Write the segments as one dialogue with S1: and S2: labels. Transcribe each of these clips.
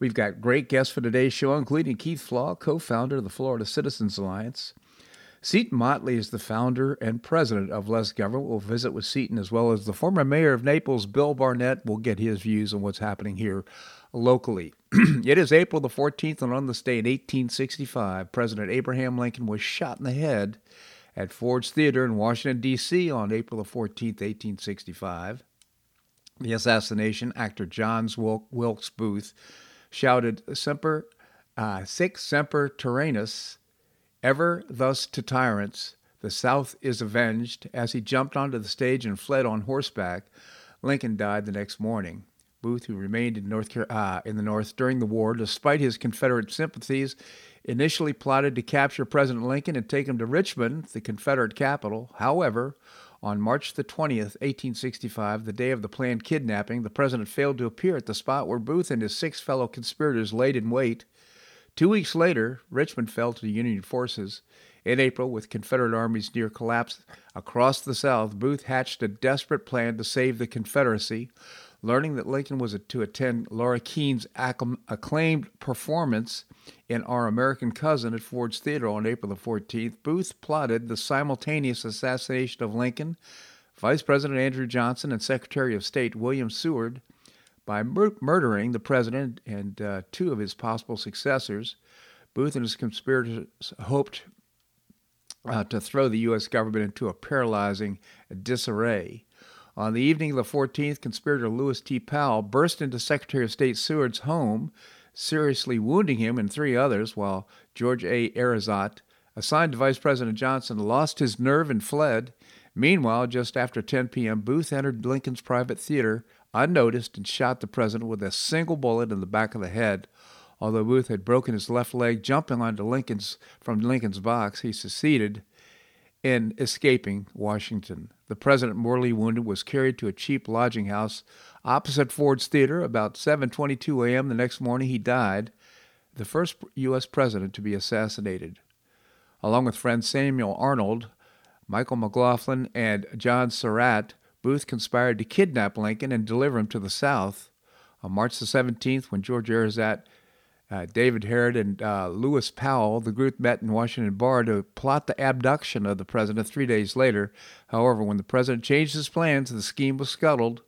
S1: We've got great guests for today's show, including Keith Flaugh, co founder of the Florida Citizens Alliance. Seton Motley is the founder and president of Less Government. We'll visit with Seton as well as the former mayor of Naples, Bill Barnett. We'll get his views on what's happening here locally. it is April the 14th, and on this day in 1865, President Abraham Lincoln was shot in the head at Ford's Theater in Washington, D.C. on April the 14th, 1865. The assassination, actor John Wilkes Booth shouted, Semper, uh, Sic Semper Tyrannis, ever thus to tyrants, the South is avenged. As he jumped onto the stage and fled on horseback, Lincoln died the next morning. Booth, who remained in North uh, in the North during the war, despite his Confederate sympathies, initially plotted to capture President Lincoln and take him to Richmond, the Confederate capital. However, on March the 20th, 1865, the day of the planned kidnapping, the president failed to appear at the spot where Booth and his six fellow conspirators laid in wait. Two weeks later, Richmond fell to the Union forces. In April, with Confederate armies near collapse across the South, Booth hatched a desperate plan to save the Confederacy. Learning that Lincoln was to attend Laura Keene's acclaimed performance in Our American Cousin at Ford's Theater on April the 14th, Booth plotted the simultaneous assassination of Lincoln, Vice President Andrew Johnson, and Secretary of State William Seward by mur- murdering the president and uh, two of his possible successors. Booth and his conspirators hoped uh, to throw the U.S. government into a paralyzing disarray. On the evening of the 14th, conspirator Lewis T. Powell burst into Secretary of State Seward's home, seriously wounding him and three others, while George A. Atzerodt, assigned to Vice President Johnson, lost his nerve and fled. Meanwhile, just after 10 p.m., Booth entered Lincoln's private theater unnoticed and shot the president with a single bullet in the back of the head. Although Booth had broken his left leg jumping onto Lincoln's from Lincoln's box, he succeeded in escaping Washington. The president, mortally wounded, was carried to a cheap lodging house opposite Ford's Theater. About 7:22 a.m. the next morning, he died, the first U.S. president to be assassinated. Along with friend Samuel Arnold, Michael McLaughlin, and John Surratt, Booth conspired to kidnap Lincoln and deliver him to the South. On March the 17th, when George Atzerodt uh, David Herold and uh, Lewis Powell, the group met in Washington Bar to plot the abduction of the president three days later. However, when the president changed his plans, the scheme was scuttled.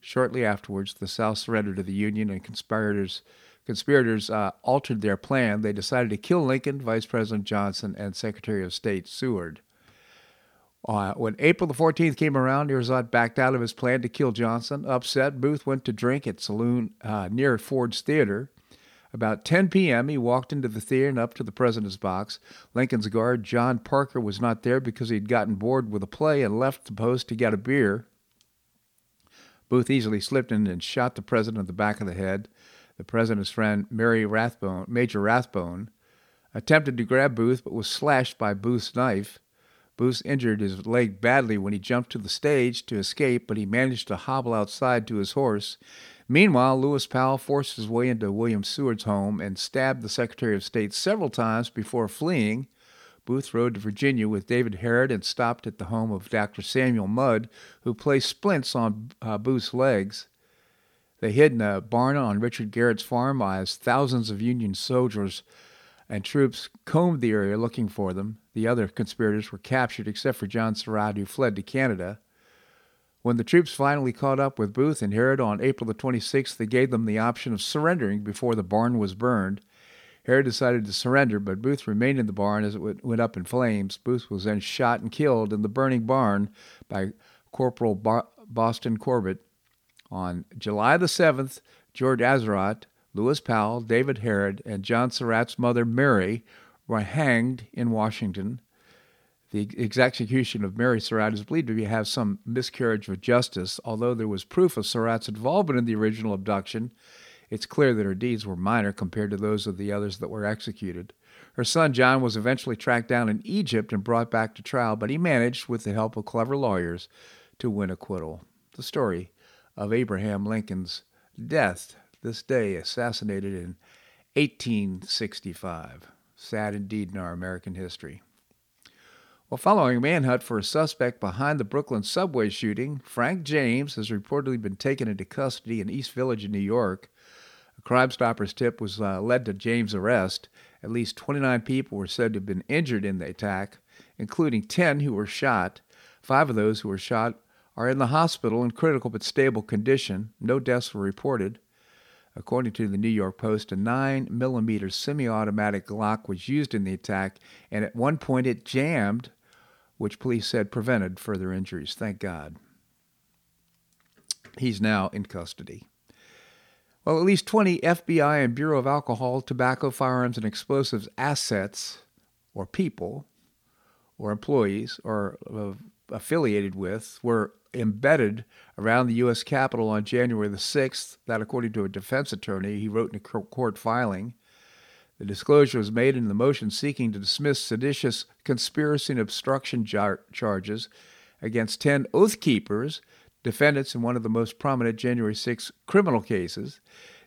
S1: Shortly afterwards, the South surrendered to the Union, and conspirators conspirators uh, altered their plan. They decided to kill Lincoln, Vice President Johnson, and Secretary of State Seward. Uh, when April the 14th came around, Atzerodt backed out of his plan to kill Johnson. Upset, Booth went to drink at saloon uh, near Ford's Theater. About 10 p.m., he walked into the theater and up to the president's box. Lincoln's guard, John Parker, was not there because he'd gotten bored with the play and left the post to get a beer. Booth easily slipped in and shot the president in the back of the head. The president's friend, Mary Rathbone, Major Rathbone, attempted to grab Booth but was slashed by Booth's knife. Booth injured his leg badly when he jumped to the stage to escape, but he managed to hobble outside to his horse. Meanwhile, Lewis Powell forced his way into William Seward's home and stabbed the Secretary of State several times before fleeing. Booth rode to Virginia with David Herold and stopped at the home of Dr. Samuel Mudd, who placed splints on uh, Booth's legs. They hid in a barn on Richard Garrett's farm as thousands of Union soldiers and troops combed the area looking for them. The other conspirators were captured except for John Surratt, who fled to Canada. When the troops finally caught up with Booth and Herold on April the 26th, they gave them the option of surrendering before the barn was burned. Herold decided to surrender, but Booth remained in the barn as it went up in flames. Booth was then shot and killed in the burning barn by Corporal Boston Corbett. On July the 7th, George Atzerodt, Lewis Powell, David Herold, and John Surratt's mother, Mary, were hanged in Washington. The ex- execution of Mary Surratt is believed to have some miscarriage of justice. Although there was proof of Surratt's involvement in the original abduction, it's clear that her deeds were minor compared to those of the others that were executed. Her son John was eventually tracked down in Egypt and brought back to trial, but he managed, with the help of clever lawyers, to win acquittal. The story of Abraham Lincoln's death this day, assassinated in 1865. Sad indeed in our American history. While following a manhunt for a suspect behind the Brooklyn subway shooting, Frank James has reportedly been taken into custody in East Village in New York. A Crime Stoppers tip was uh, led to James' arrest. At least 29 people were said to have been injured in the attack, including 10 who were shot. Five of those who were shot are in the hospital in critical but stable condition. No deaths were reported. According to the New York Post, a 9 millimeter semi automatic Glock was used in the attack, and at one point it jammed which police said prevented further injuries. Thank God. He's now in custody. Well, at least 20 FBI and Bureau of Alcohol, Tobacco, Firearms, and Explosives assets, or people, or employees, or uh, affiliated with, were embedded around the U.S. Capitol on January the 6th. That, according to a defense attorney, he wrote in a court filing. The disclosure was made in the motion seeking to dismiss seditious conspiracy and obstruction jar- charges against 10 Oath Keepers, defendants in one of the most prominent January 6 criminal cases.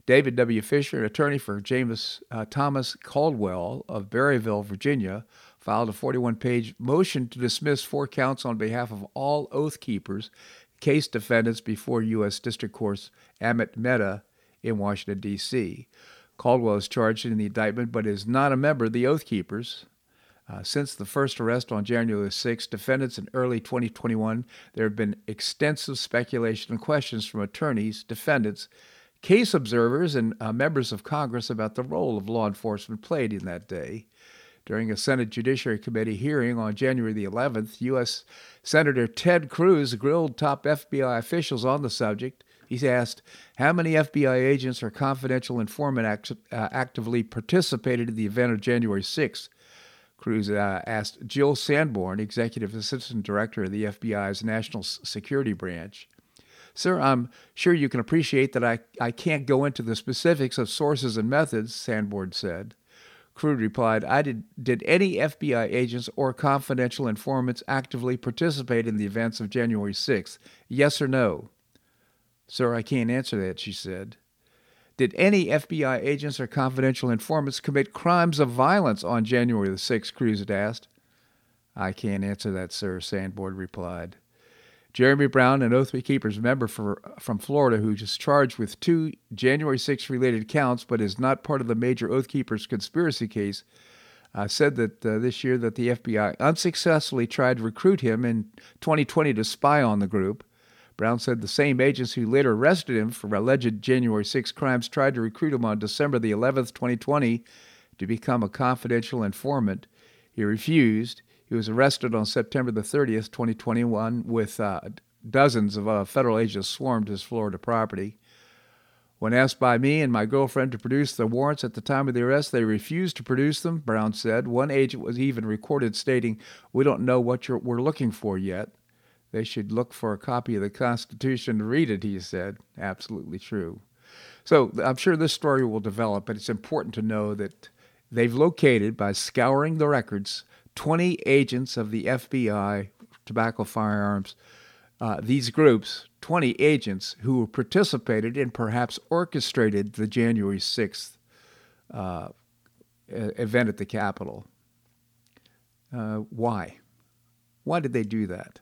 S1: David W. Fisher, an attorney for James uh, Thomas Caldwell of Berryville, Virginia, filed a 41 page motion to dismiss four counts on behalf of all Oath Keepers, case defendants before U.S. District Court Amit Mehta in Washington, D.C. Caldwell is charged in the indictment but is not a member of the Oath Keepers. Uh, since the first arrest on January 6, defendants in early 2021, there have been extensive speculation and questions from attorneys, defendants, case observers, and uh, members of Congress about the role of law enforcement played in that day. During a Senate Judiciary Committee hearing on January the 11th, U.S. Senator Ted Cruz grilled top FBI officials on the subject. He's asked how many FBI agents or confidential informant act, uh, actively participated in the event of January 6th. Cruz uh, asked Jill Sanborn, Executive Assistant Director of the FBI's National Security Branch. Sir, I'm sure you can appreciate that I, I can't go into the specifics of sources and methods, Sanborn said. Cruz replied, I did, did any FBI agents or confidential informants actively participate in the events of January 6th? Yes or no? Sir, I can't answer that, she said. Did any FBI agents or confidential informants commit crimes of violence on January the 6th? Cruz had asked. I can't answer that, sir, Sanborn replied. Jeremy Brown, an Oath Keepers member for, from Florida who is charged with two January 6 related counts but is not part of the major Oath Keepers conspiracy case, uh, said that uh, this year that the FBI unsuccessfully tried to recruit him in 2020 to spy on the group. Brown said the same agents who later arrested him for alleged January 6 crimes tried to recruit him on December the 11th, 2020, to become a confidential informant. He refused. He was arrested on September the 30th, 2021, with uh, dozens of uh, federal agents swarmed his Florida property. When asked by me and my girlfriend to produce the warrants at the time of the arrest, they refused to produce them, Brown said. One agent was even recorded stating, We don't know what we're looking for yet. They should look for a copy of the Constitution to read it, he said. Absolutely true. So I'm sure this story will develop, but it's important to know that they've located, by scouring the records, 20 agents of the FBI, tobacco firearms, uh, these groups, 20 agents who participated and perhaps orchestrated the January 6th uh, event at the Capitol. Uh, why? Why did they do that?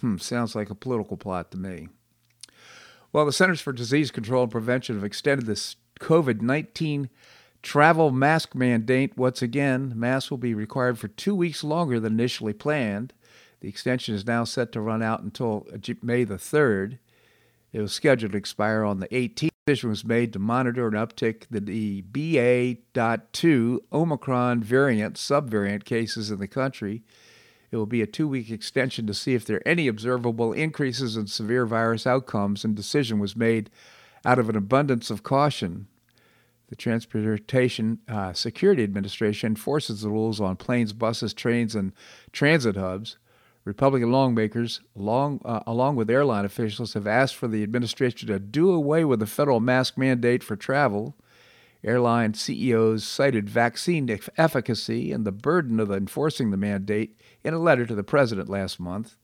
S1: Hmm, sounds like a political plot to me. Well, the Centers for Disease Control and Prevention have extended this COVID 19 travel mask mandate once again. Masks will be required for two weeks longer than initially planned. The extension is now set to run out until May the 3rd. It was scheduled to expire on the 18th. Decision was made to monitor an uptick in the BA.2 Omicron variant subvariant cases in the country. It will be a two week extension to see if there are any observable increases in severe virus outcomes, and decision was made out of an abundance of caution. The Transportation uh, Security Administration enforces the rules on planes, buses, trains, and transit hubs. Republican lawmakers, along, uh, along with airline officials, have asked for the administration to do away with the federal mask mandate for travel. Airline CEOs cited vaccine efficacy and the burden of enforcing the mandate in a letter to the president last month.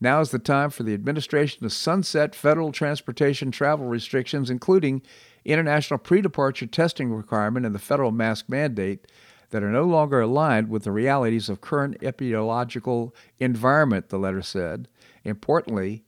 S1: Now is the time for the administration to sunset federal transportation travel restrictions, including international pre departure testing requirement and the federal mask mandate, that are no longer aligned with the realities of current epidemiological environment, the letter said. Importantly,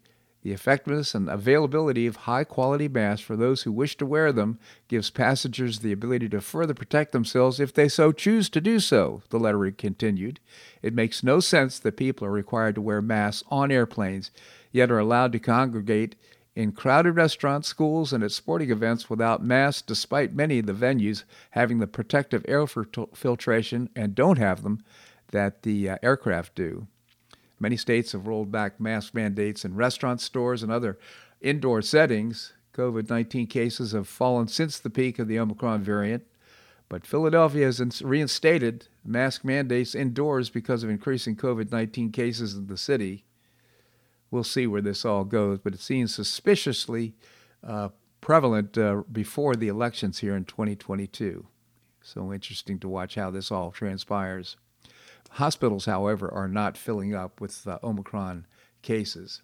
S1: the effectiveness and availability of high quality masks for those who wish to wear them gives passengers the ability to further protect themselves if they so choose to do so, the letter continued. It makes no sense that people are required to wear masks on airplanes, yet are allowed to congregate in crowded restaurants, schools, and at sporting events without masks, despite many of the venues having the protective air filtration and don't have them that the uh, aircraft do. Many states have rolled back mask mandates in restaurants, stores, and other indoor settings. COVID 19 cases have fallen since the peak of the Omicron variant, but Philadelphia has reinstated mask mandates indoors because of increasing COVID 19 cases in the city we'll see where this all goes, but it seems suspiciously uh, prevalent uh, before the elections here in 2022. So interesting to watch how this all transpires. Hospitals, however, are not filling up with uh, Omicron cases.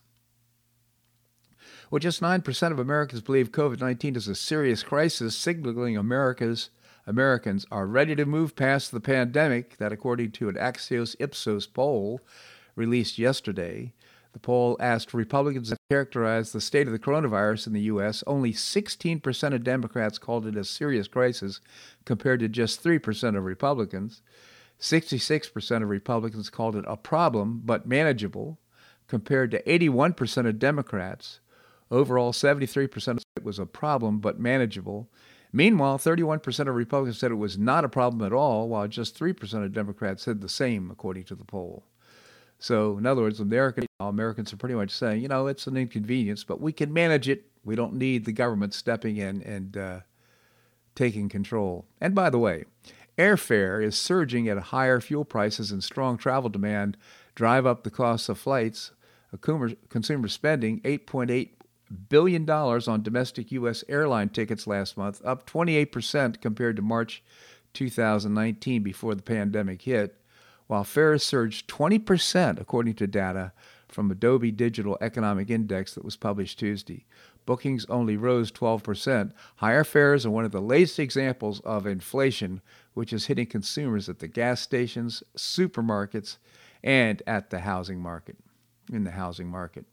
S1: Well, just 9% of Americans believe COVID 19 is a serious crisis, signaling America's Americans are ready to move past the pandemic. That, according to an Axios Ipsos poll released yesterday, the poll asked Republicans to characterize the state of the coronavirus in the U.S. Only 16% of Democrats called it a serious crisis, compared to just 3% of Republicans. 66% of Republicans called it a problem but manageable, compared to 81% of Democrats. Overall, 73% said it was a problem but manageable. Meanwhile, 31% of Republicans said it was not a problem at all, while just 3% of Democrats said the same, according to the poll. So, in other words, American, Americans are pretty much saying, you know, it's an inconvenience, but we can manage it. We don't need the government stepping in and uh, taking control. And by the way, airfare is surging at higher fuel prices and strong travel demand drive up the cost of flights. Consumer spending $8.8 billion on domestic U.S. airline tickets last month, up 28% compared to March 2019 before the pandemic hit while fares surged 20%, according to data from Adobe Digital Economic Index that was published Tuesday. Bookings only rose 12%. Higher fares are one of the latest examples of inflation, which is hitting consumers at the gas stations, supermarkets, and at the housing market. In the housing market.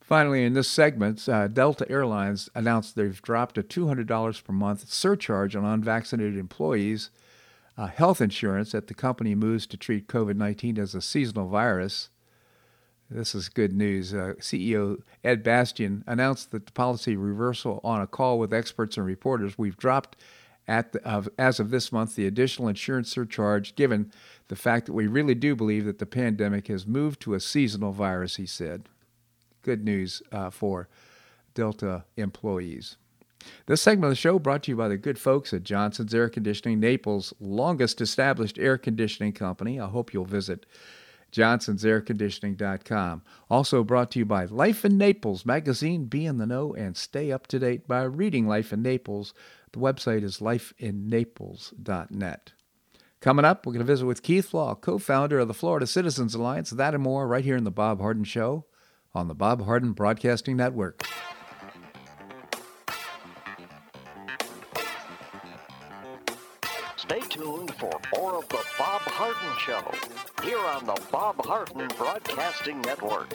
S1: Finally, in this segment, uh, Delta Airlines announced they've dropped a $200 per month surcharge on unvaccinated employees uh, health insurance that the company moves to treat COVID 19 as a seasonal virus. This is good news. Uh, CEO Ed Bastian announced that the policy reversal on a call with experts and reporters. We've dropped at the, of, as of this month the additional insurance surcharge, given the fact that we really do believe that the pandemic has moved to a seasonal virus, he said. Good news uh, for Delta employees. This segment of the show brought to you by the good folks at Johnson's Air Conditioning, Naples' longest established air conditioning company. I hope you'll visit johnsonsairconditioning.com. Also brought to you by Life in Naples magazine. Be in the know and stay up to date by reading Life in Naples. The website is lifeinnaples.net. Coming up, we're going to visit with Keith Flaugh, co founder of the Florida Citizens Alliance. That and more right here in The Bob Harden Show on the Bob Harden Broadcasting Network.
S2: Stay tuned for more of The Bob Harden Show here on the Bob Harden Broadcasting Network.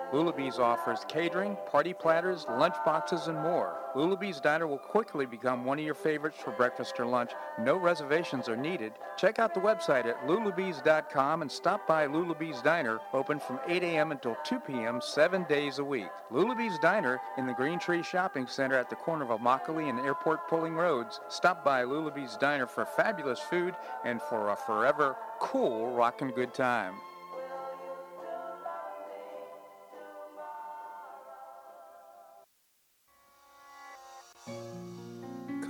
S1: Lulabee's offers catering, party platters, lunch boxes, and more. Lulabee's Diner will quickly become one of your favorites for breakfast or lunch. No reservations are needed. Check out the website at lulabees.com and stop by Lulabee's Diner, open from 8 a.m. until 2 p.m. seven days a week. Lulabee's Diner in the Green Tree Shopping Center at the corner of Immokalee and Airport Pulling Roads. Stop by Lulabee's Diner for fabulous food and for a forever cool rockin' good time.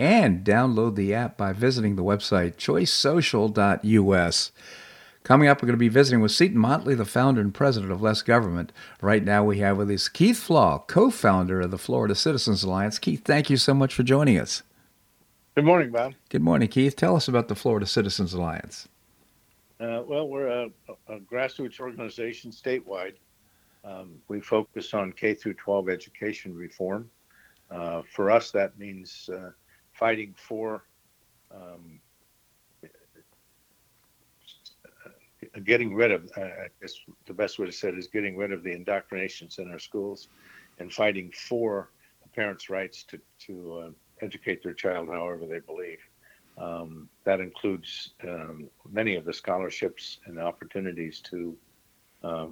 S1: and download the app by visiting the website choicesocial.us. Coming up, we're going to be visiting with Seton Motley, the founder and president of Less Government. Right now, we have with us Keith Flaugh, co founder of the Florida Citizens Alliance. Keith, thank you so much for joining us.
S3: Good morning, Bob.
S1: Good morning, Keith. Tell us about the Florida Citizens Alliance.
S3: Uh, well, we're a, a, grassroots organization statewide. Um, we focus on K through 12 education reform. Uh, for us, that means uh, fighting for um, getting rid of, uh, I guess the best way to say it is getting rid of the indoctrinations in our schools and fighting for the parents' rights to, to uh, educate their child however they believe. Um, that includes um, many of the scholarships and opportunities to uh,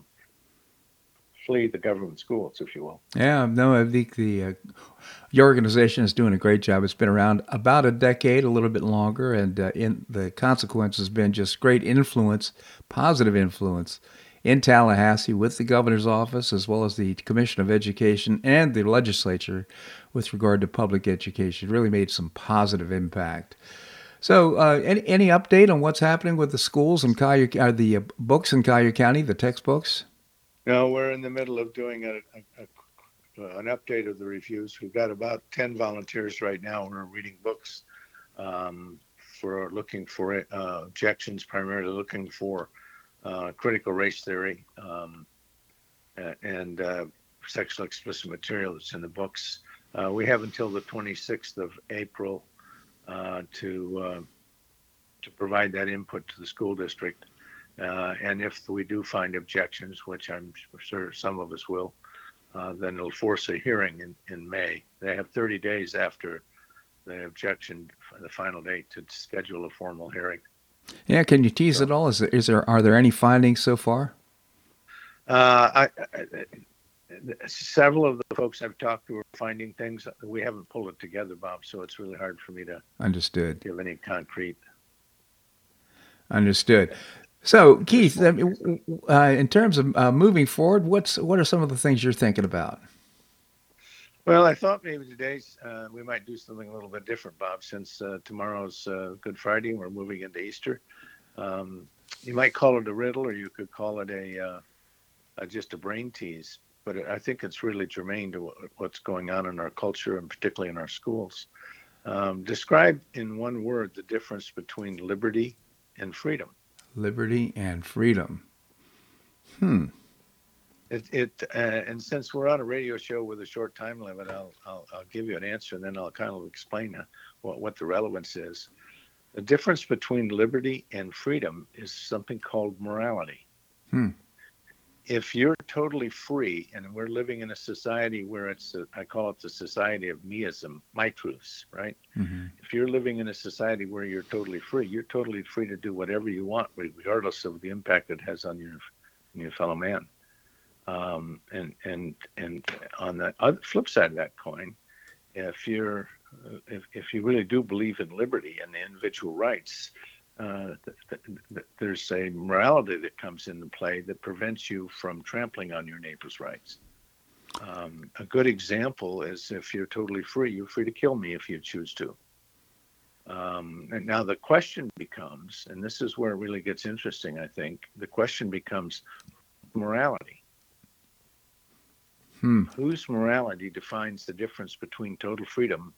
S3: flee the government schools, if you will.
S1: Yeah, no, I think the uh, your organization is doing a great job. It's been around about a decade, a little bit longer, and uh, in the consequence has been just great influence, positive influence in Tallahassee with the governor's office as well as the Commission of Education and the legislature with regard to public education. It really made some positive impact. So, uh, any, any update on what's happening with the schools and Collier, uh, the uh, books in Collier County, the textbooks?
S3: No, we're in the middle of doing a, a, a, an update of the reviews. We've got about 10 volunteers right now. We're reading books um, for looking for uh, objections, primarily looking for uh, critical race theory um, and uh, sexual explicit material that's in the books. Uh, we have until the 26th of April uh, to uh, to provide that input to the school district. Uh, and if we do find objections, which I'm sure some of us will, uh, then it'll force a hearing in, in May. They have 30 days after the objection, the final date, to schedule a formal hearing.
S1: Yeah, can you tease so, it all? Is there, is there are there any findings so far?
S3: Uh, I, I, several of the folks I've talked to are finding things. We haven't pulled it together, Bob, so it's really hard for me to
S1: understood
S3: give any concrete.
S1: Understood. So, Keith, uh, in terms of uh, moving forward, what's what are some of the things you're thinking about?
S3: Well, I thought maybe today uh, we might do something a little bit different, Bob. Since uh, tomorrow's uh, Good Friday, and we're moving into Easter. Um, you might call it a riddle, or you could call it a, uh, a just a brain tease. But I think it's really germane to what's going on in our culture, and particularly in our schools. Um, describe in one word the difference between liberty and freedom
S1: liberty, and freedom. Hmm.
S3: It, it uh, and since we're on a radio show with a short time limit, I'll, I'll, I'll give you an answer and then I'll kind of explain uh, what, what the relevance is. The difference between liberty and freedom is something called morality.
S1: Hmm.
S3: If you're totally free, and we're living in a society where it's, a, I call it the society of meism, my truths, right?
S1: Mm-hmm.
S3: If you're living in a society where you're totally free, you're totally free to do whatever you want, regardless of the impact it has on your, on your fellow man. Um, and and and on the other flip side of that coin, if you're if, if you really do believe in liberty and the individual rights, uh, th- th- th- there's a morality that comes into play that prevents you from trampling on your neighbor's rights. Um, a good example is if you're totally free, you're free to kill me if you choose to. Um, and now the question becomes, and this is where it really gets interesting, I think, the question becomes morality.
S1: Hmm.
S3: Whose morality defines the difference between total freedom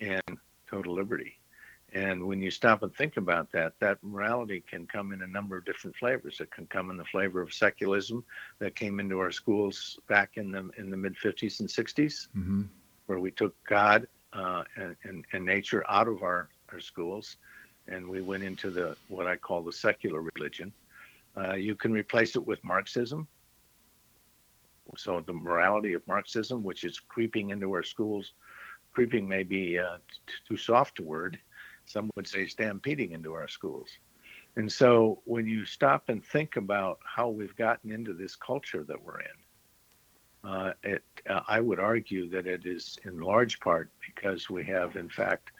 S3: and total liberty? And when you stop and think about that, that morality can come in a number of different flavors. It can come in the flavor of secularism that came into our schools back in the in the mid 50s and 60s,
S1: Mm-hmm.
S3: where we took God uh, and, and, and nature out of our, our schools, and we went into the what I call the secular religion. Uh, you can replace it with Marxism. So the morality of Marxism, which is creeping into our schools, creeping may be uh, t- too soft a word. Some would say stampeding into our schools. And so when you stop and think about how we've gotten into this culture that we're in, uh, it, uh, I would argue that it is in large part because we have, in fact,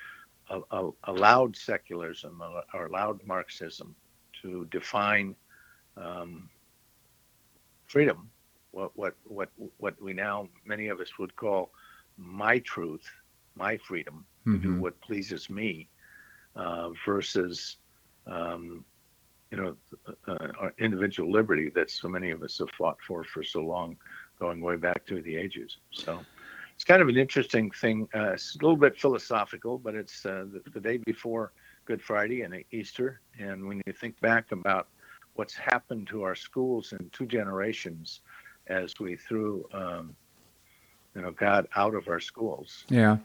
S3: a, a, allowed secularism or allowed Marxism to define um, freedom, what, what, what, what we now, many of us would call my truth, my freedom to do
S1: Mhm.
S3: what pleases me, uh, versus, um, you know, uh, our individual liberty that so many of us have fought for for so long, going way back through the ages. So it's kind of an interesting thing. Uh, it's a little bit philosophical, but it's uh, the, the day before Good Friday and Easter. And when you think back about what's happened to our schools in two generations as we threw, um, you know, God out of our schools,
S1: Yeah.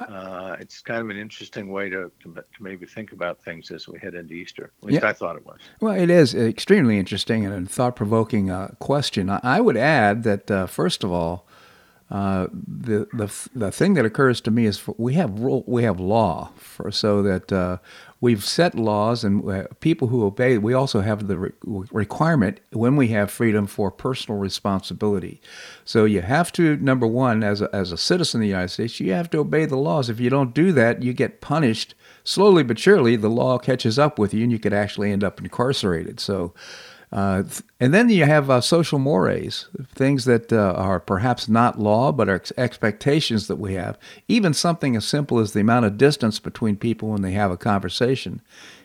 S3: Uh, it's kind of an interesting way to, to, to maybe think about things as we head into Easter. At least
S1: Yeah.
S3: I thought it was.
S1: Well, it is extremely interesting and a thought provoking uh, question. I, I would add that, uh, first of all, uh, the, the the thing that occurs to me is for, we have rule, we have law for so that uh, we've set laws and uh, people who obey. We also have the re- requirement when we have freedom for personal responsibility. So you have to number one as a, as a citizen of the United States, you have to obey the laws. If you don't do that, you get punished slowly but surely. The law catches up with you, and you could actually end up incarcerated. So. Uh, and then you have uh, social mores, things that uh, are perhaps not law, but are ex- expectations that we have. Even something as simple as the amount of distance between people when they have a conversation.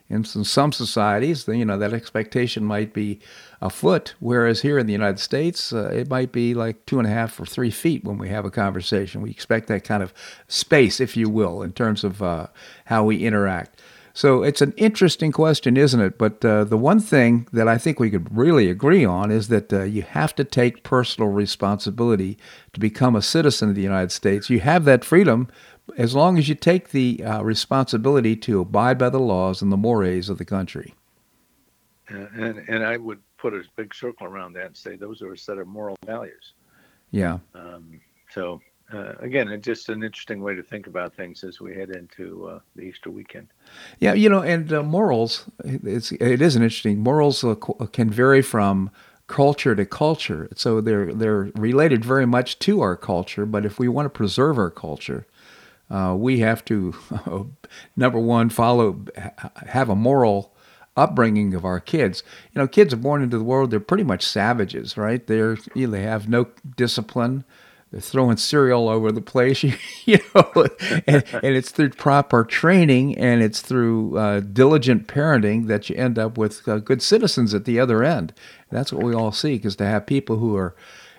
S1: In some, some societies, you know, that expectation might be a foot, whereas here in the United States, uh, it might be like two and a half or three feet when we have a conversation. We expect that kind of space, if you will, in terms of uh, how we interact. So it's an interesting question, isn't it? But uh, the one thing that I think we could really agree on is that uh, you have to take personal responsibility to become a citizen of the United States. You have that freedom as long as you take the uh, responsibility to abide by the laws and the mores of the country.
S3: And, and, and I would put a big circle around that and say those are a set of moral values.
S1: Yeah.
S3: Um, so, uh, again, it's just an interesting way to think about things as we head into uh, the Easter weekend.
S1: Yeah, you know, and uh, morals, it's, it is an interesting, morals uh, can vary from culture to culture. So they're, they're related very much to our culture, but if we want to preserve our culture, uh, we have to, number one, follow, have a moral upbringing of our kids. You know, kids are born into the world, they're pretty much savages, right? They're, you know, they have no discipline. They're throwing cereal over the place, you know, and, and it's through proper training and it's through uh, diligent parenting that you end up with uh, good citizens at the other end. That's what we all seek is to have people who are.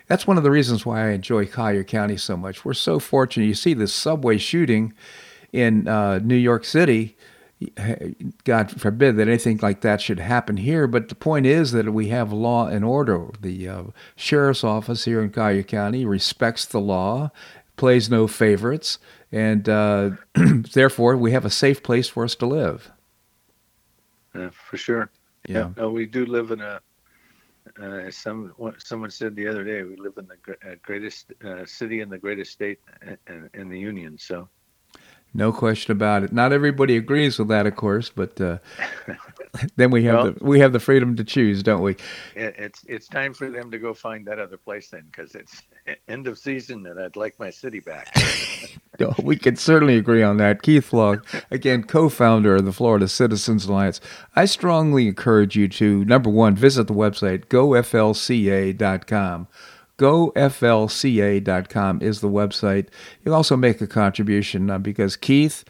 S1: That's one of the reasons why I enjoy Collier County so much. We're so fortunate. You see this subway shooting in uh, New York City, God forbid that anything like that should happen here. But the point is that we have law and order. The uh, sheriff's office here in Cuyahoga County respects the law, plays no favorites, and uh, therefore we have a safe place for us to live.
S3: Yeah, for sure.
S1: Yeah.
S3: yeah. No, we do live in a. Uh, some someone said the other day we live in the uh, greatest uh, city in the greatest state in, in the union. So
S1: no question about it. Not everybody agrees with that, of course, but uh, then we have well, the we have the freedom to choose, don't we?
S3: It's it's time for them to go find that other place then, because it's end of season, and I'd like my city back.
S1: no, we can certainly agree on that. Keith Flaugh, again, co-founder of the Florida Citizens Alliance. I strongly encourage you to number one visit the website goflca.com goflca.com is the website. You'll also make a contribution uh, because Keith,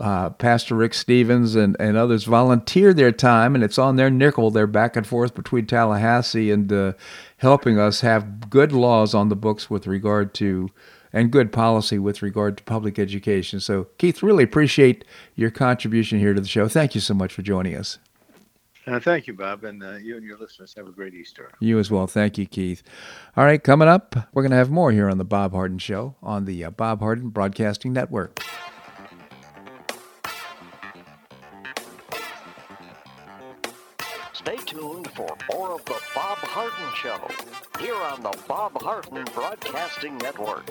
S1: uh, Pastor Rick Stevens, and, and others volunteer their time, and it's on their nickel. They're back and forth between Tallahassee and uh, helping us have good laws on the books with regard to and good policy with regard to public education. So, Keith, really appreciate your contribution here to the show. Thank you so much for joining us.
S3: Uh, thank you, Bob, and uh, you and your listeners have a great Easter.
S1: You as well. Thank you, Keith. All right, coming up, we're going to have more here on the Bob Harden Show on the uh, Bob Harden Broadcasting Network.
S2: Stay tuned for more of the Bob Harden Show here on the Bob Harden Broadcasting Network.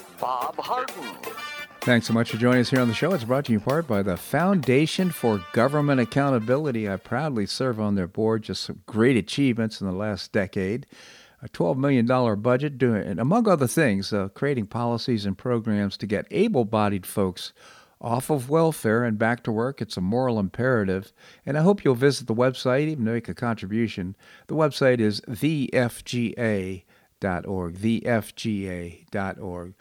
S2: Bob Harden.
S1: Thanks so much for joining us here on the show. It's brought to you in part by the Foundation for Government Accountability. I proudly serve on their board. Just some great achievements in the last decade. A $12 million budget, doing, among other things, uh, creating policies and programs to get able bodied folks off of welfare and back to work. It's a moral imperative. And I hope you'll visit the website, even make a contribution. The website is thefga.org. Thefga.org.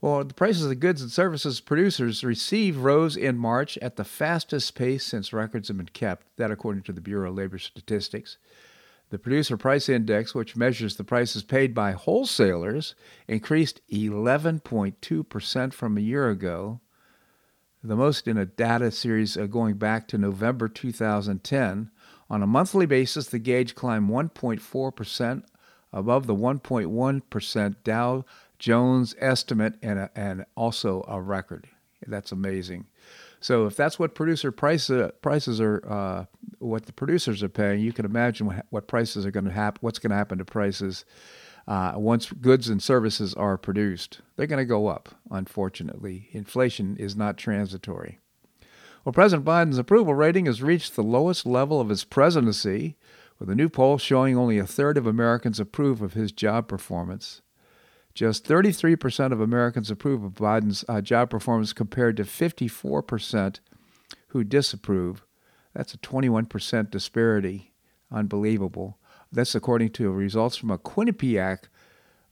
S1: Well, the prices of the goods and services producers receive rose in March at the fastest pace since records have been kept, that according to the Bureau of Labor Statistics. The Producer Price Index, which measures the prices paid by wholesalers, increased 11.2% from a year ago, the most in a data series uh, going back to November 2010. On a monthly basis, the gauge climbed 1.4% above the 1.1% Dow Jones estimate and, a, and also a record. That's amazing. So if that's what producer price, uh, prices are, uh, what the producers are paying, you can imagine what, what prices are going to happen. What's going to happen to prices uh, once goods and services are produced. They're going to go up, unfortunately. Inflation is not transitory. Well, President Biden's approval rating has reached the lowest level of his presidency, with a new poll showing only a third of Americans approve of his job performance. Just 33% of Americans approve of Biden's uh, job performance compared to 54% who disapprove. That's a 21% disparity. Unbelievable. That's according to results from a Quinnipiac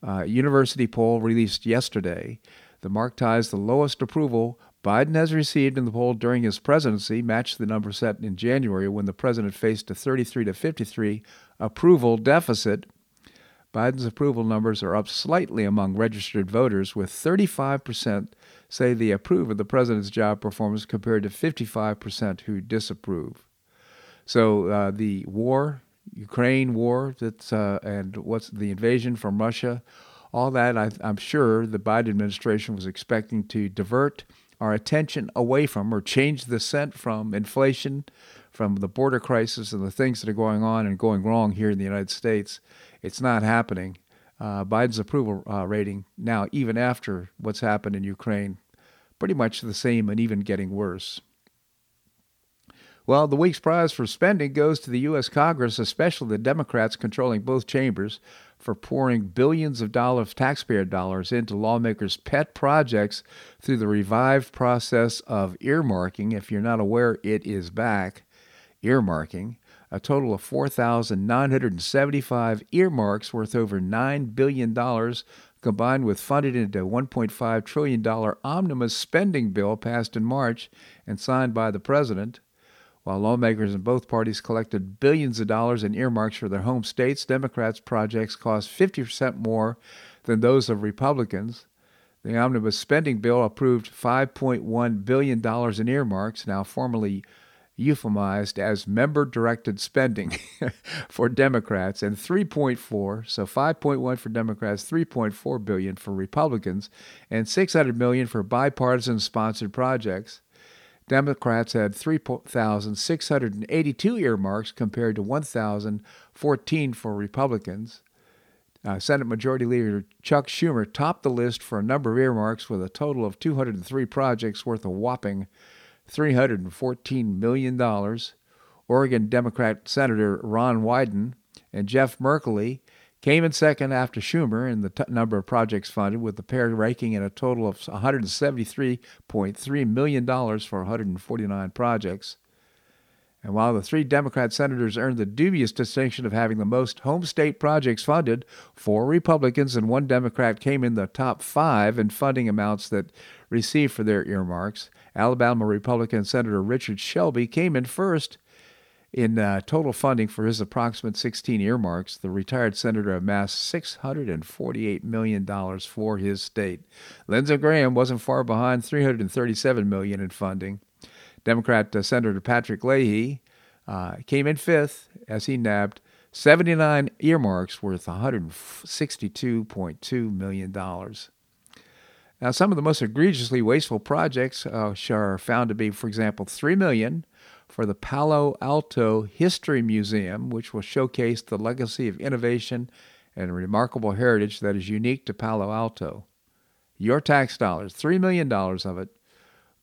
S1: uh, University poll released yesterday. The mark ties the lowest approval Biden has received in the poll during his presidency, matched the number set in January when the president faced a 33 to 53 approval deficit. Biden's approval numbers are up slightly among registered voters, with 35% say they approve of the president's job performance compared to 55% who disapprove. So uh, the war Ukraine war that's uh, and what's the invasion from Russia, all that I, I'm sure the Biden administration was expecting to divert our attention away from or change the scent from inflation, from the border crisis and the things that are going on and going wrong here in the United States. It's not happening. Uh, Biden's approval uh, rating now, even after what's happened in Ukraine, pretty much the same and even getting worse. Well, the week's prize for spending goes to the U.S. Congress, especially the Democrats controlling both chambers, for pouring billions of dollars, taxpayer dollars, into lawmakers' pet projects through the revived process of earmarking. If you're not aware, it is back. Earmarking. A total of 4,975 earmarks worth over $9 billion combined with funded into a $1.5 trillion omnibus spending bill passed in March and signed by the president. While lawmakers in both parties collected billions of dollars in earmarks for their home states, Democrats' projects cost 50% more than those of Republicans. The omnibus spending bill approved $5.1 billion in earmarks, now formally euphemized as member directed spending for Democrats and 3.4 so 5.1 for Democrats 3.4 billion for Republicans and 600 million for bipartisan sponsored projects Democrats had 3,682 earmarks compared to 1,014 for Republicans. Uh, Senate Majority Leader Chuck Schumer topped the list for a number of earmarks with a total of 203 projects worth a whopping $314 million. Oregon Democrat Senator Ron Wyden and Jeff Merkley came in second after Schumer in the t- number of projects funded, with the pair ranking in a total of $173.3 million for 149 projects. And while the three Democrat senators earned the dubious distinction of having the most home state projects funded, four Republicans and one Democrat came in the top five in funding amounts that received for their earmarks. Alabama Republican Senator Richard Shelby came in first in uh, total funding for his approximate 16 earmarks, the retired senator amassed $648 million for his state. Lindsey Graham wasn't far behind, 337 million in funding. Democrat uh, Senator Patrick Leahy uh, came in fifth as he nabbed 79 earmarks worth $162.2 million. Now, some of the most egregiously wasteful projects uh, are found to be, for example, 3 million for the Palo Alto History Museum, which will showcase the legacy of innovation and remarkable heritage that is unique to Palo Alto. Your tax dollars, $3 million of it,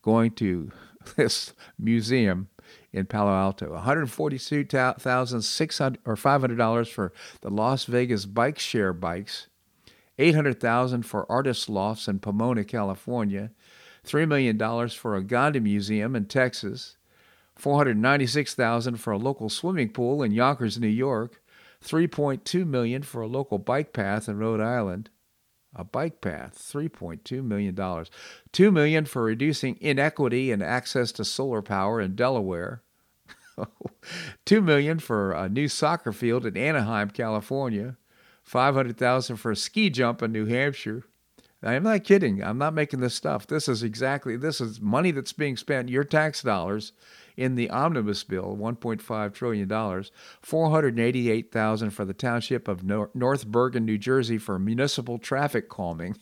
S1: going to this museum in Palo Alto. $142,600 or $500 for the Las Vegas Bike Share bikes. 800,000 for artist lofts in Pomona, California. $3 million for a Gandhi Museum in Texas. 496,000 for a local swimming pool in Yonkers, New York, 3.2 million for a local bike path in Rhode Island. A bike path, $3.2 million. 2 million for reducing inequity and access to solar power in Delaware. 2 million for a new soccer field in Anaheim, California. 500,000 for a ski jump in New Hampshire. I'm not kidding. I'm not making this stuff. This is exactly this is money that's being spent your tax dollars in the omnibus bill, $1.5 trillion, 488,000 for the township of North Bergen, New Jersey for municipal traffic calming.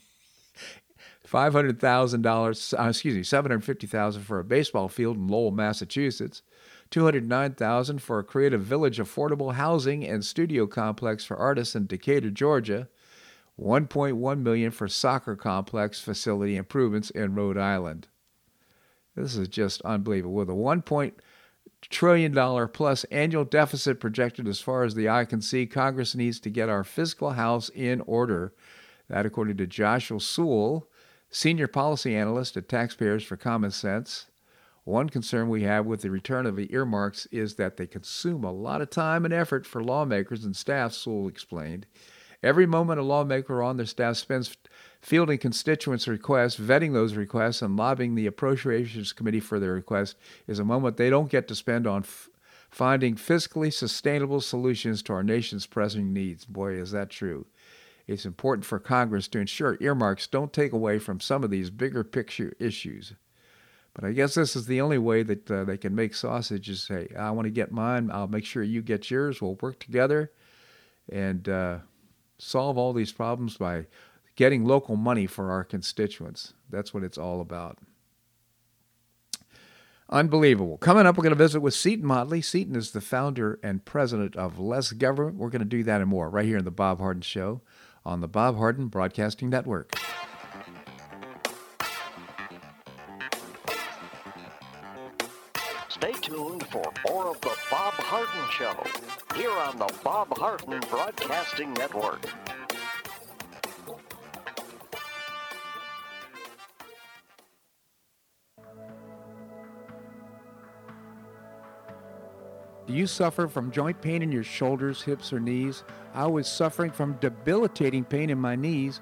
S1: $500,000, uh, excuse me, 750,000 for a baseball field in Lowell, Massachusetts. 209,000 for a creative village affordable housing and studio complex for artists in Decatur, Georgia. 1.1 million for soccer complex facility improvements in Rhode Island. This is just unbelievable. With a 1. trillion dollar plus annual deficit projected as far as the eye can see, Congress needs to get our fiscal house in order. That, according to Joshua Sewell, senior policy analyst at Taxpayers for Common Sense. One concern we have with the return of the earmarks is that they consume a lot of time and effort for lawmakers and staff, Sewell explained. Every moment a lawmaker on their staff spends fielding constituents' requests, vetting those requests, and lobbying the Appropriations Committee for their request is a moment they don't get to spend on f- finding fiscally sustainable solutions to our nation's pressing needs. Boy, is that true. It's important for Congress to ensure earmarks don't take away from some of these bigger picture issues. But I guess this is the only way that uh, they can make sausage is say, I want to get mine, I'll make sure you get yours, we'll work together and uh, solve all these problems by getting local money for our constituents. That's what it's all about. Unbelievable. Coming up, we're going to visit with Seton Motley. Seton is the founder and president of Less Government. We're going to do that and more right here in the Bob Harden Show on the Bob Harden Broadcasting Network.
S2: The Bob Harden Broadcasting Network.
S1: Do you suffer from joint pain in your shoulders, hips, or knees? I was suffering from debilitating pain in my knees.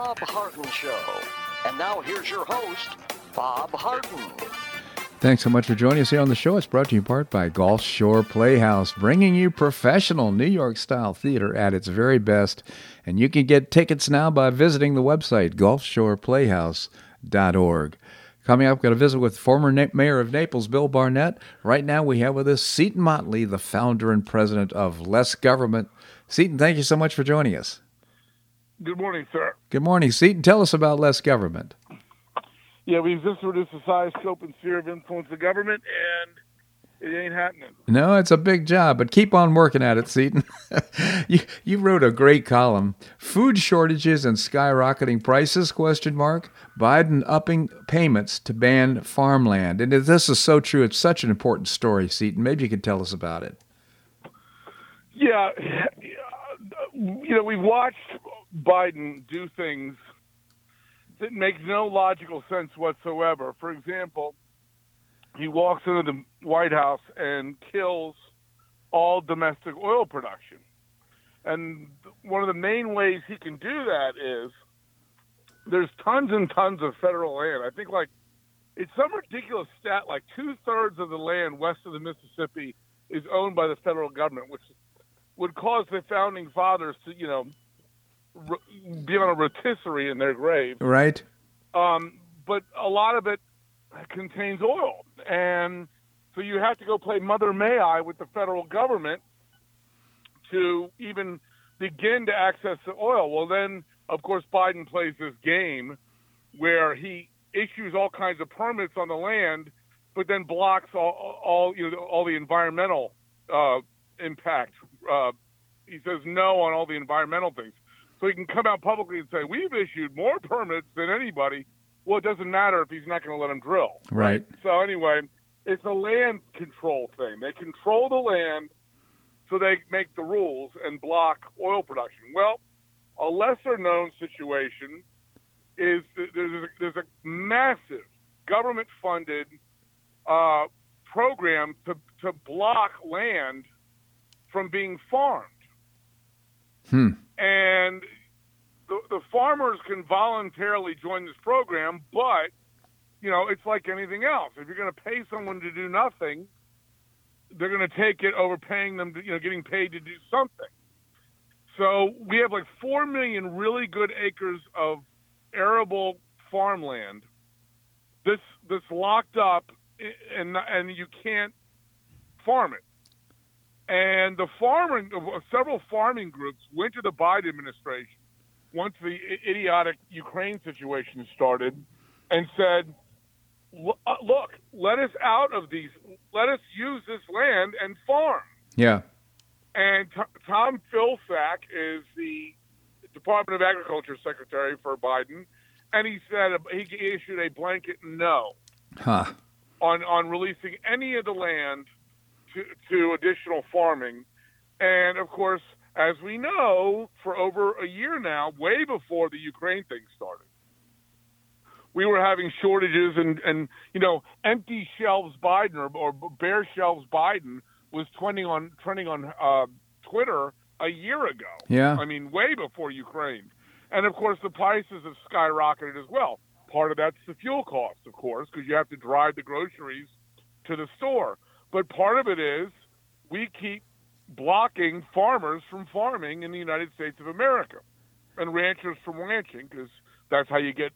S2: Bob Harden Show. And now here's your host, Bob Harden.
S1: Thanks so much for joining us here on the show. It's brought to you in part by Gulf Shore Playhouse, bringing you professional New York style theater at its very best. And you can get tickets now by visiting the website, gulfshoreplayhouse.org. Coming up, got to visit with former Na- mayor of Naples, Bill Barnett. Right now, we have with us Seton Motley, the founder and president of Less Government. Seton, thank you so much for joining us.
S4: Good morning, sir.
S1: Good morning, Seton. Tell us about Less Government.
S4: Yeah, we've just reduced the size, scope, and sphere of influence of government, and it ain't happening.
S1: No, it's a big job, but keep on working at it, Seton. you you wrote a great column. Food shortages and skyrocketing prices question mark. Biden upping payments to ban farmland. And this is so true. It's such an important story, Seton. Maybe you could tell us about it.
S4: Yeah, you know, we've watched Biden do things that make no logical sense whatsoever. For example, he walks into the White House and kills all domestic oil production. And one of the main ways he can do that is there's tons and tons of federal land. I think like it's some ridiculous stat like two thirds of the land west of the Mississippi is owned by the federal government, which would cause the founding fathers to you know be on a rotisserie in their grave.
S1: Right.
S4: Um, but a lot of it contains oil, and so you have to go play Mother May I with the federal government to even begin to access the oil. Well, then, of course, Biden plays this game where he issues all kinds of permits on the land, but then blocks all, all you know, all the environmental uh, impact. Uh, he says no on all the environmental things. So he can come out publicly and say, "We've issued more permits than anybody." Well, it doesn't matter if he's not going to let them drill.
S1: Right.
S4: So anyway, it's a land control thing. They control the land so they make the rules and block oil production. Well, a lesser known situation is there's a, there's a massive government funded uh, program to, to block land from being farmed.
S1: Hmm.
S4: And the, the farmers can voluntarily join this program, but you know, it's like anything else. If you're going to pay someone to do nothing, they're going to take it over paying them, to, you know, getting paid to do something. So we have like four million really good acres of arable farmland. This this locked up, and and you can't farm it. And the farming, several farming groups went to the Biden administration once the idiotic Ukraine situation started, and said, uh, look, let us out of these. Let us use this land and farm.
S1: Yeah.
S4: And Tom Vilsack is the Department of Agriculture Secretary for Biden, and he said he issued a blanket no
S1: huh.
S4: on on releasing any of the land to, to additional farming. And of course, as we know, for over a year now, way before the Ukraine thing started, we were having shortages and, and you know empty shelves Biden or, or bare shelves Biden was trending on trending on uh, Twitter a year ago.
S1: Yeah,
S4: I mean way before Ukraine, and of course the prices have skyrocketed as well. Part of that's the fuel cost, of course, because you have to drive the groceries to the store. But part of it is we keep blocking farmers from farming in the United States of America and ranchers from ranching because that's how you get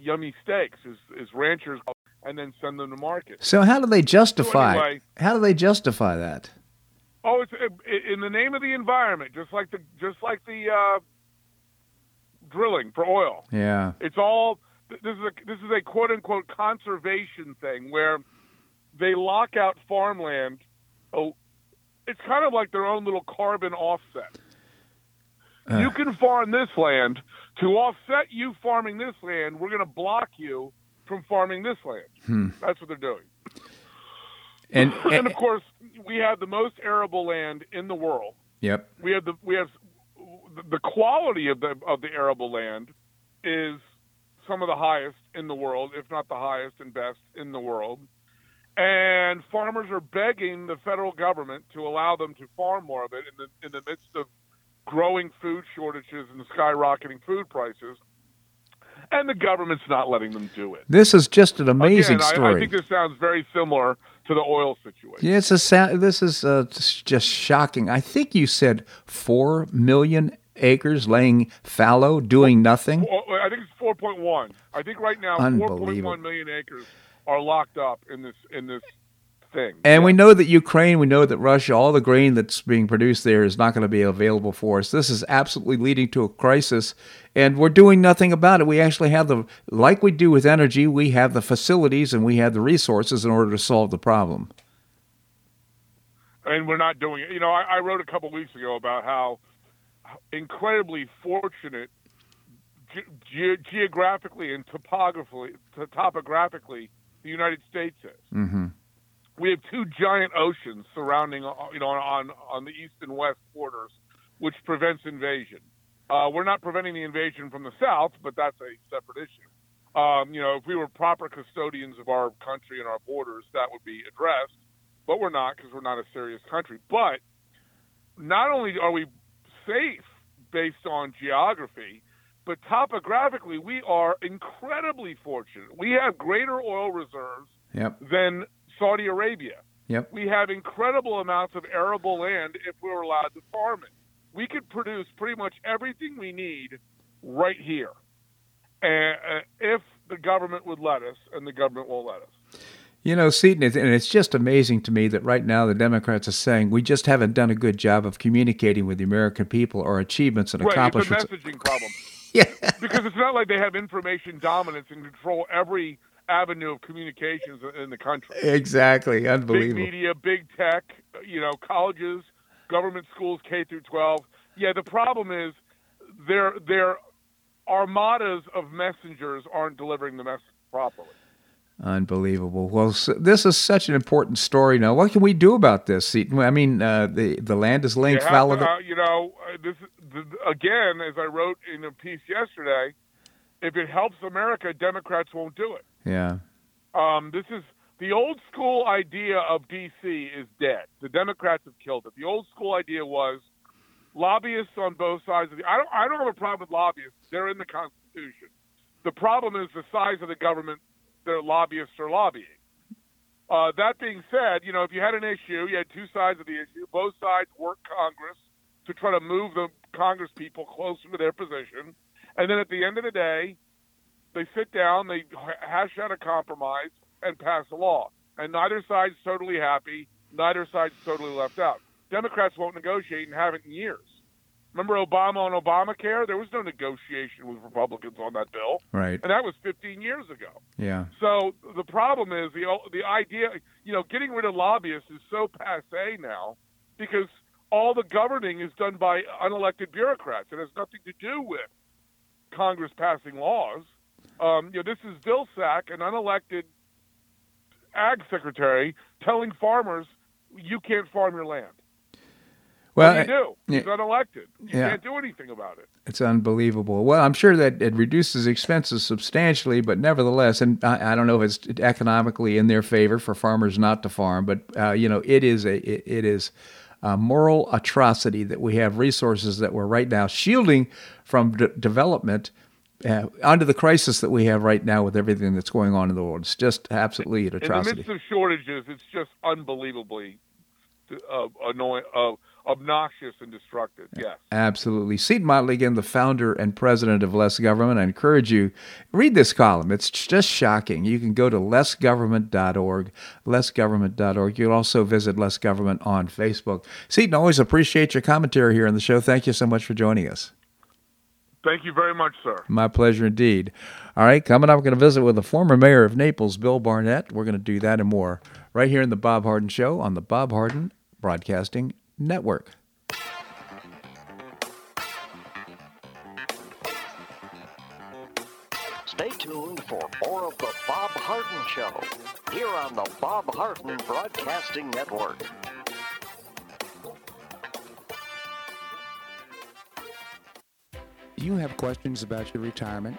S4: yummy steaks is, is ranchers and then send them to market.
S1: So how do they justify?
S4: So anyway,
S1: how do they justify that?
S4: Oh, it's in the name of the environment, just like the just like the uh, drilling for oil.
S1: Yeah,
S4: it's all this is a this is a quote unquote conservation thing where they lock out farmland. Oh, it's kind of like their own little carbon offset. Uh. You can farm this land, to offset you farming this land, we're going to block you from farming this land.
S1: Hmm.
S4: That's what they're doing.
S1: And,
S4: and, and of course, we have the most arable land in the world.
S1: Yep.
S4: We have the we have the quality of the of the arable land is some of the highest in the world, if not the highest and best in the world. And farmers are begging the federal government to allow them to farm more of it in the in the midst of growing food shortages and skyrocketing food prices, and the government's not letting them do it.
S1: This is just an amazing
S4: Again,
S1: story.
S4: I, I, think this sounds very similar to the oil situation.
S1: Yeah, it's a this is uh, just shocking. I think you said four million acres laying fallow, doing nothing.
S4: I think it's four point one. I think right now four point one million acres are locked up in this in this thing.
S1: And yeah. we know that Ukraine, we know that Russia, all the grain that's being produced there is not going to be available for us. This is absolutely leading to a crisis, and we're doing nothing about it. We actually have the, like we do with energy, we have the facilities and we have the resources in order to solve the problem.
S4: And we're not doing it. You know, I, I wrote a couple weeks ago about how incredibly fortunate ge- geographically and topographically, topographically the United States is.
S1: Mm-hmm
S4: we have two giant oceans surrounding, uh, you know, on on the east and west borders, which prevents invasion. Uh, we're not preventing the invasion from the south, but that's a separate issue. Um, you know, if we were proper custodians of our country and our borders, that would be addressed. But we're not because we're not a serious country. But not only are we safe based on geography, but topographically, we are incredibly fortunate. We have greater oil reserves
S1: Yep.
S4: than Saudi Arabia.
S1: Yep.
S4: We have incredible amounts of arable land if we were allowed to farm it. We could produce pretty much everything we need right here, and uh, if the government would let us, and the government won't let us.
S1: You know, Seton, and it's just amazing to me that right now the Democrats are saying we just haven't done a good job of communicating with the American people our achievements and
S4: Right,
S1: accomplishments.
S4: it's a messaging problem.
S1: Yeah.
S4: because it's not like they have information dominance and control every avenue of communications in the country.
S1: Exactly. unbelievable.
S4: Big media, big tech, you know, colleges, government schools, K through 12. Yeah, the problem is their their armadas of messengers aren't delivering the message properly.
S1: Unbelievable. Well, this is such an important story. Now, what can we do about this, Seton? I mean, uh, the the land is linked.
S4: You have to, uh, you know, uh, this again, as I wrote in a piece yesterday, if it helps America, Democrats won't do it.
S1: yeah.
S4: Um, this is the old school idea of D.C. is dead. The Democrats have killed it. The old school idea was lobbyists on both sides of the. I don't. I don't have a problem with lobbyists. They're in the Constitution. The problem is the size of the government their lobbyists are lobbying. Uh, that being said, you know, if you had an issue, you had two sides of the issue. Both sides work Congress to try to move the Congress people closer to their position, and then at the end of the day, they sit down, they hash out a compromise, and pass a law. And neither side's totally happy. Neither side's totally left out. Democrats won't negotiate and haven't in years. Remember Obama on Obamacare? There was no negotiation with Republicans on that bill,
S1: Right.
S4: and that was 15 years ago.
S1: Yeah.
S4: So the problem is the the idea, you know, getting rid of lobbyists is so passe now because all the governing is done by unelected bureaucrats. It has nothing to do with Congress passing laws. Um, you know, this is Vilsack, an unelected ag secretary, telling farmers you can't farm your land.
S1: Well,
S4: what do you do? He's unelected. You
S1: Yeah.
S4: can't do anything about it.
S1: It's unbelievable. Well, I'm sure that it reduces expenses substantially, but nevertheless, and I, I don't know if it's economically in their favor for farmers not to farm, but uh, you know, it is a it, it is a moral atrocity that we have resources that we're right now shielding from de- development. Uh, under the crisis that we have right now with everything that's going on in the world, it's just absolutely an atrocity.
S4: In the midst of shortages, it's just unbelievably uh, annoying, uh, obnoxious, and destructive. Yes.
S1: Absolutely. Seton Motley, again, the founder and president of Less Government. I encourage you, read this column. It's just shocking. You can go to lessgovernment.org, lessgovernment.org. You'll also visit Less Government on Facebook. Seton, always appreciate your commentary here on the show. Thank you so much for joining us.
S4: Thank you very much, sir.
S1: My pleasure indeed. All right, coming up, we're going to visit with the former mayor of Naples, Bill Barnett. We're going to do that and more right here in the Bob Harden Show on the Bob Harden Broadcasting Network.
S2: Stay tuned for more of the Bob Harden Show here on the Bob Harden Broadcasting Network.
S5: You have questions about your retirement?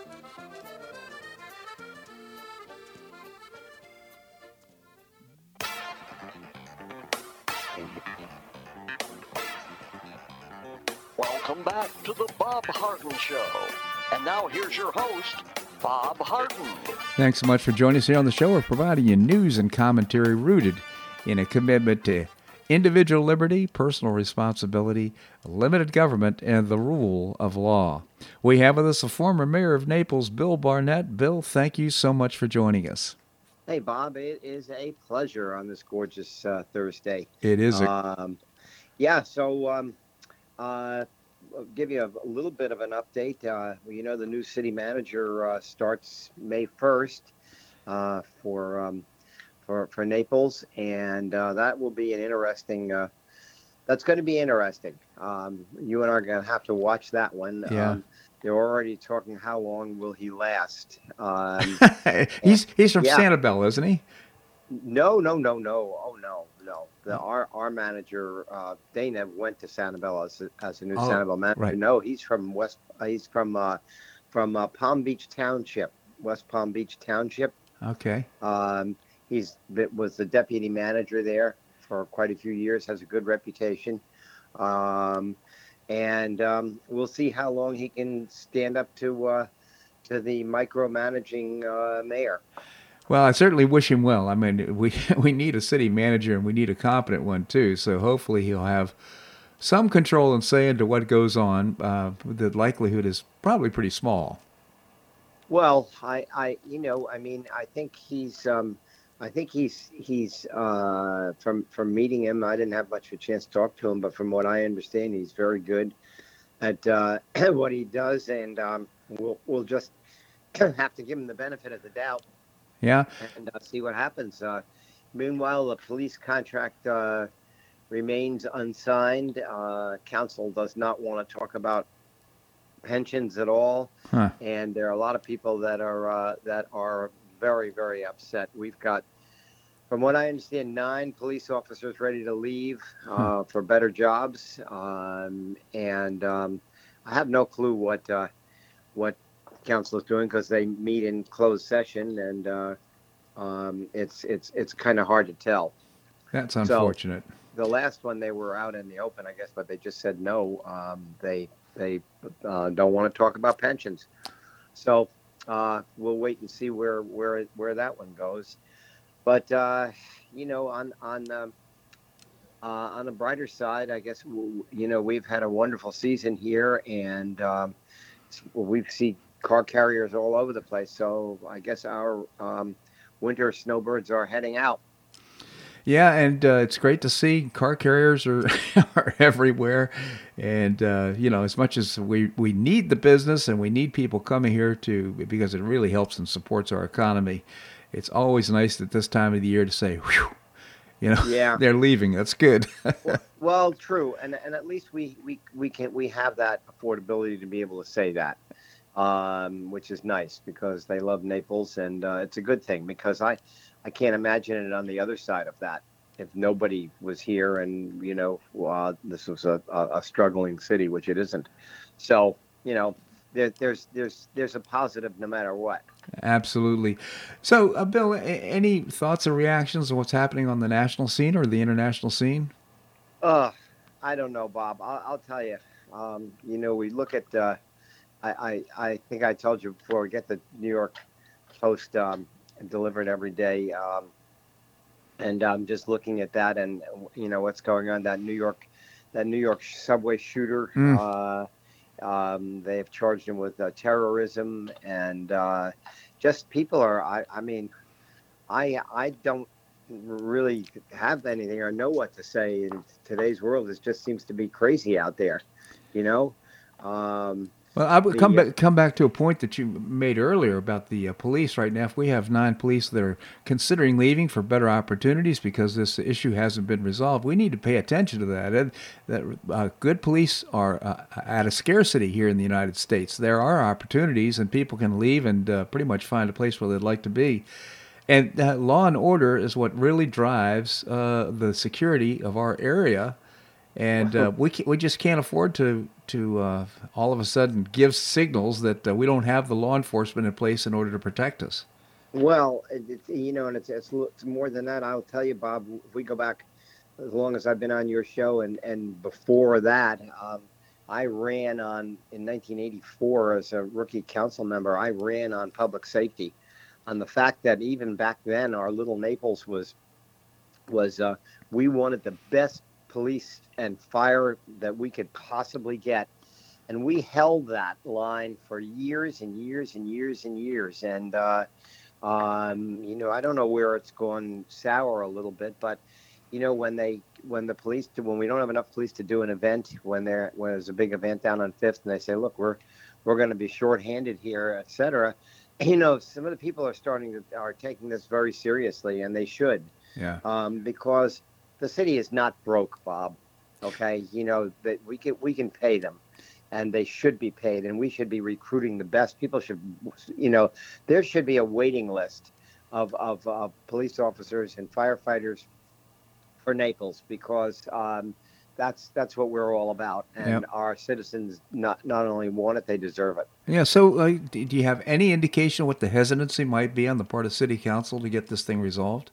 S2: Bob Harden Show. And now here's your host, Bob Harden.
S1: Thanks so much for joining us here on the show. We're providing you news and commentary rooted in a commitment to individual liberty, personal responsibility, limited government, and the rule of law. We have with us the former mayor of Naples, Bill Barnett. Bill, thank you so much for joining us.
S6: Hey, Bob, it is a pleasure on this gorgeous uh, Thursday.
S1: It is. A-
S6: Um, yeah, so um, uh, I'll give you a, little bit of an update. Uh, you know, the new city manager uh, starts May 1st uh, for, um, for for Naples, and uh, that will be an interesting. Uh, that's going to be interesting. Um, you and I are going to have to watch that one.
S1: Yeah.
S6: Um, they're already talking. How long will he last? Um,
S1: he's he's from
S6: Yeah.
S1: Sanibel, isn't he?
S6: No, no, no, no. Oh no, no. The our our manager uh, Dana went to Sanibel as a, as a new
S1: Oh,
S6: Sanibel manager.
S1: right.
S6: No, he's from West. Uh, he's from uh, from uh, Palm Beach Township, West Palm Beach Township.
S1: Okay.
S6: Um, he's was the deputy manager there for quite a few years. Has a good reputation, um, and um, we'll see how long he can stand up to uh, to the micromanaging uh, mayor.
S1: Well, I certainly wish him well. I mean, we we need a city manager and we need a competent one too. So hopefully he'll have some control and say into what goes on. Uh, the likelihood is probably pretty small.
S6: Well, I, I, you know, I mean, I think he's, um, I think he's, he's, uh, from from meeting him. I didn't have much of a chance to talk to him, but from what I understand, he's very good at uh, what he does, and um, we'll we'll just have to give him the benefit of the doubt
S1: Yeah.
S6: and uh, see what happens. Uh, meanwhile, the police contract uh, remains unsigned. Uh, council does not want to talk about pensions at all,
S1: Huh.
S6: and there are a lot of people that are uh, that are very very upset. We've got, from what I understand, nine police officers ready to leave uh, for better jobs, um, and um, I have no clue what uh, what council is doing because they meet in closed session and. Uh, um, it's it's it's kind of hard to tell.
S1: That's unfortunate.
S6: The last one they were out in the open, I guess, but they just said no. Um, they they uh, don't want to talk about pensions, so uh, we'll wait and see where where where that one goes. But uh, you know, on on um, uh, on the brighter side, I guess you know we've had a wonderful season here, and um, we've seen car carriers all over the place. So I guess our um, winter snowbirds are heading out.
S1: Yeah, and uh, it's great to see car carriers are, are everywhere, and uh, you know, as much as we we need the business and we need people coming here to because it really helps and supports our economy. It's always nice at this time of the year to say, "Whew," you know,
S6: Yeah.
S1: they're leaving. That's good.
S6: Well, true, and and at least we we we can we have that affordability to be able to say that, um, which is nice because they love Naples, and uh, it's a good thing because I I can't imagine it on the other side of that if nobody was here and you know uh, this was a, a, struggling city, which it isn't. So you know there, there's there's there's a positive no matter what.
S1: Absolutely. So, uh, Bill, a- any thoughts or reactions on what's happening on the national scene or the international scene?
S6: Uh, I don't know, Bob. I'll, I'll tell you. Um, you know, we look at. I, I I think I told you before. We get the New York Post um, delivered every day, um, and I'm just looking at that, and you know what's going on. That New York, that New York subway shooter.
S1: Mm.
S6: Uh, um, they have charged him with uh, terrorism, and uh, just people are. I, I mean, I I don't really have anything or know what to say in today's world. It just seems to be crazy out there, you know. Um,
S1: Well, I would
S6: The,
S1: come back come back to a point that you made earlier about the uh, police. Right now, if we have nine police that are considering leaving for better opportunities because this issue hasn't been resolved, we need to pay attention to that. And that uh, good police are uh, at a scarcity here in the United States. There are opportunities, and people can leave and uh, pretty much find a place where they'd like to be. And uh, law and order is what really drives uh, the security of our area and uh, we we just can't afford to to uh, all of a sudden give signals that uh, we don't have the law enforcement in place in order to protect us.
S6: Well, it, it, you know, and it's, it's it's more than that. I'll tell you, Bob. If we go back as long as I've been on your show, and and before that, um, I ran on in 1984 as a rookie council member. I ran on public safety, on the fact that even back then, our little Naples was was uh, we wanted the best police and fire that we could possibly get. And we held that line for years and years and years and years. And, uh, um, you know, I don't know where it's gone sour a little bit, but, you know, when they, when the police, do, when we don't have enough police to do an event, when there, when there's a big event down on Fifth and they say, look, we're, we're going to be shorthanded here, et cetera. You know, some of the people are starting to, are taking this very seriously and they should
S1: Yeah.
S6: um, because the city is not broke, Bob. Okay, you know that we can we can pay them, and they should be paid, and we should be recruiting the best people. Should you know there should be a waiting list of of, of police officers and firefighters for Naples because um, that's that's what we're all about, and
S1: Yep.
S6: our citizens not not only want it, they deserve it.
S1: Yeah. So, uh, do you have any indication what the hesitancy might be on the part of City Council to get this thing resolved?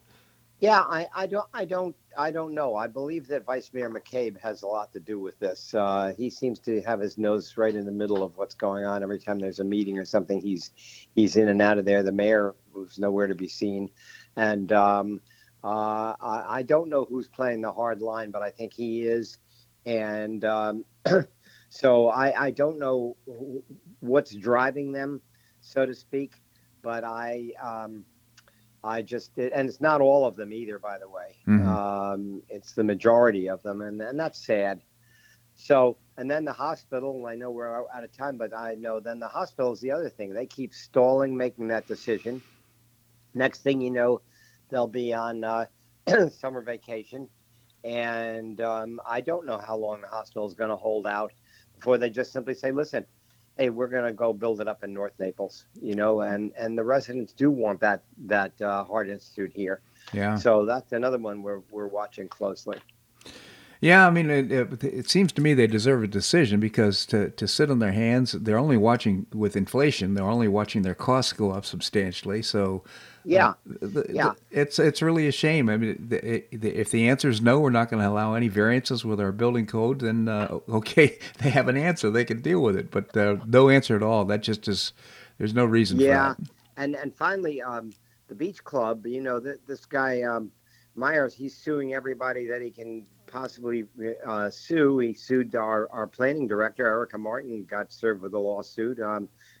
S6: Yeah, I, I don't I don't I don't know. I believe that Vice Mayor McCabe has a lot to do with this. Uh, he seems to have his nose right in the middle of what's going on. Every time there's a meeting or something, he's he's in and out of there. The mayor was nowhere to be seen, and um, uh, I, I don't know who's playing the hard line, but I think he is. And um, so I, I don't know what's driving them, so to speak. But I um, I just and it's not all of them either, by the way.
S1: Mhm.
S6: Um, it's the majority of them, and and that's sad. So and then the hospital. I know we're out of time, but I know then the hospital is the other thing. They keep stalling making that decision. Next thing you know, they'll be on uh, summer vacation, and um, I don't know how long the hospital is going to hold out before they just simply say, "Listen, hey, we're going to go build it up in North Naples," you know, and and the residents do want that that uh, heart institute here.
S1: Yeah.
S6: So that's another one we're we're watching closely.
S1: Yeah, I mean, it, it, it seems to me they deserve a decision because to, to sit on their hands, they're only watching with inflation. They're only watching their costs go up substantially. So,
S6: Yeah,
S1: the,
S6: Yeah.
S1: the- it's it's really a shame. I mean, the, the, if the answer is no, we're not going to allow any variances with our building code. Then uh, okay, they have an answer; they can deal with it. But uh, no answer at all. That just is. There's no reason
S6: yeah, and and finally, um, the beach club. You know, th- this guy um, Myers, he's suing everybody that he can possibly uh, sue. He sued our, our planning director, Erica Martin, got served with a lawsuit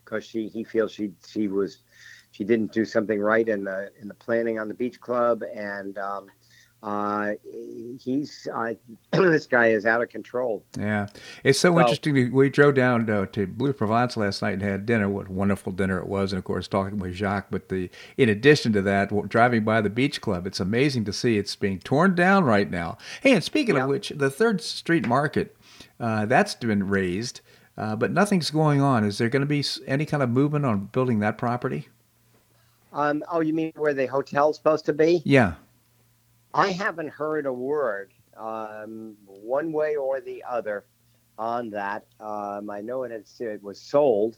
S6: because she he feels she she was she didn't do something right in the in the planning on the beach club, and um, uh, he's uh, this guy is out of control.
S1: Yeah, it's so
S6: So-
S1: interesting. to- We drove down uh, to Blue Provence last night and had dinner. What a wonderful dinner it was, and of course talking with Jacques. But the in addition to that, driving by the beach club, it's amazing to see it's being torn down right now. Hey, and speaking
S6: Yeah.
S1: of which, the Third Street Market uh, that's been raised, uh, but nothing's going on. Is there going to be any kind of movement on building that property?
S6: Um, oh, you mean where the hotel's supposed to be?
S1: Yeah.
S6: I haven't heard a word um, one way or the other on that. Um, I know it, had- it was sold,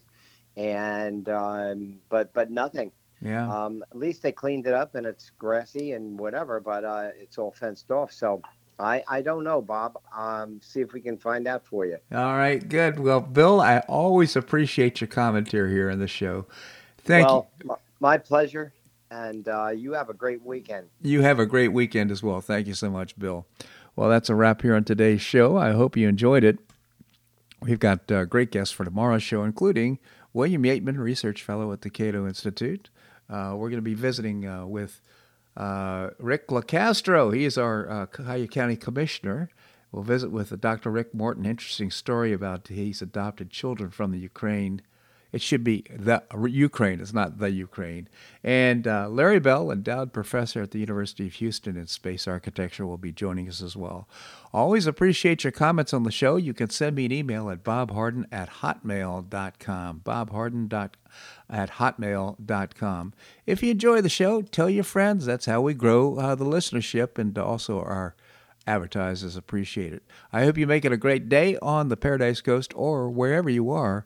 S6: and um, but but nothing.
S1: Yeah.
S6: Um, at least they cleaned it up and it's grassy and whatever, but uh, it's all fenced off. So I I don't know, Bob. Um, see if we can find out for you.
S1: All right. Good. Well, Bill, I always appreciate your commentary here on the show. Thank you.
S6: well, my, my pleasure, and uh, you have a great weekend.
S1: You have a great weekend as well. Thank you so much, Bill. Well, that's a wrap here on today's show. I hope you enjoyed it. We've got uh, great guests for tomorrow's show, including William Yeatman, Research Fellow at the Cato Institute. Uh, we're going to be visiting uh, with uh, Rick LoCastro. He is our uh, Cuyahoga County Commissioner. We'll visit with Dr. Rick Morton. Interesting story about he's adopted children from the Ukraine. It should be the Ukraine. It's not the Ukraine. And uh, Larry Bell, endowed professor at the University of Houston in space architecture, will be joining us as well. Always appreciate your comments on the show. You can send me an email at bobharden at hotmail.com. Bobharden at hotmail.com. If you enjoy the show, tell your friends. That's how we grow uh, the listenership and also our advertisers appreciate it. I hope you make it a great day on the Paradise Coast or wherever you are.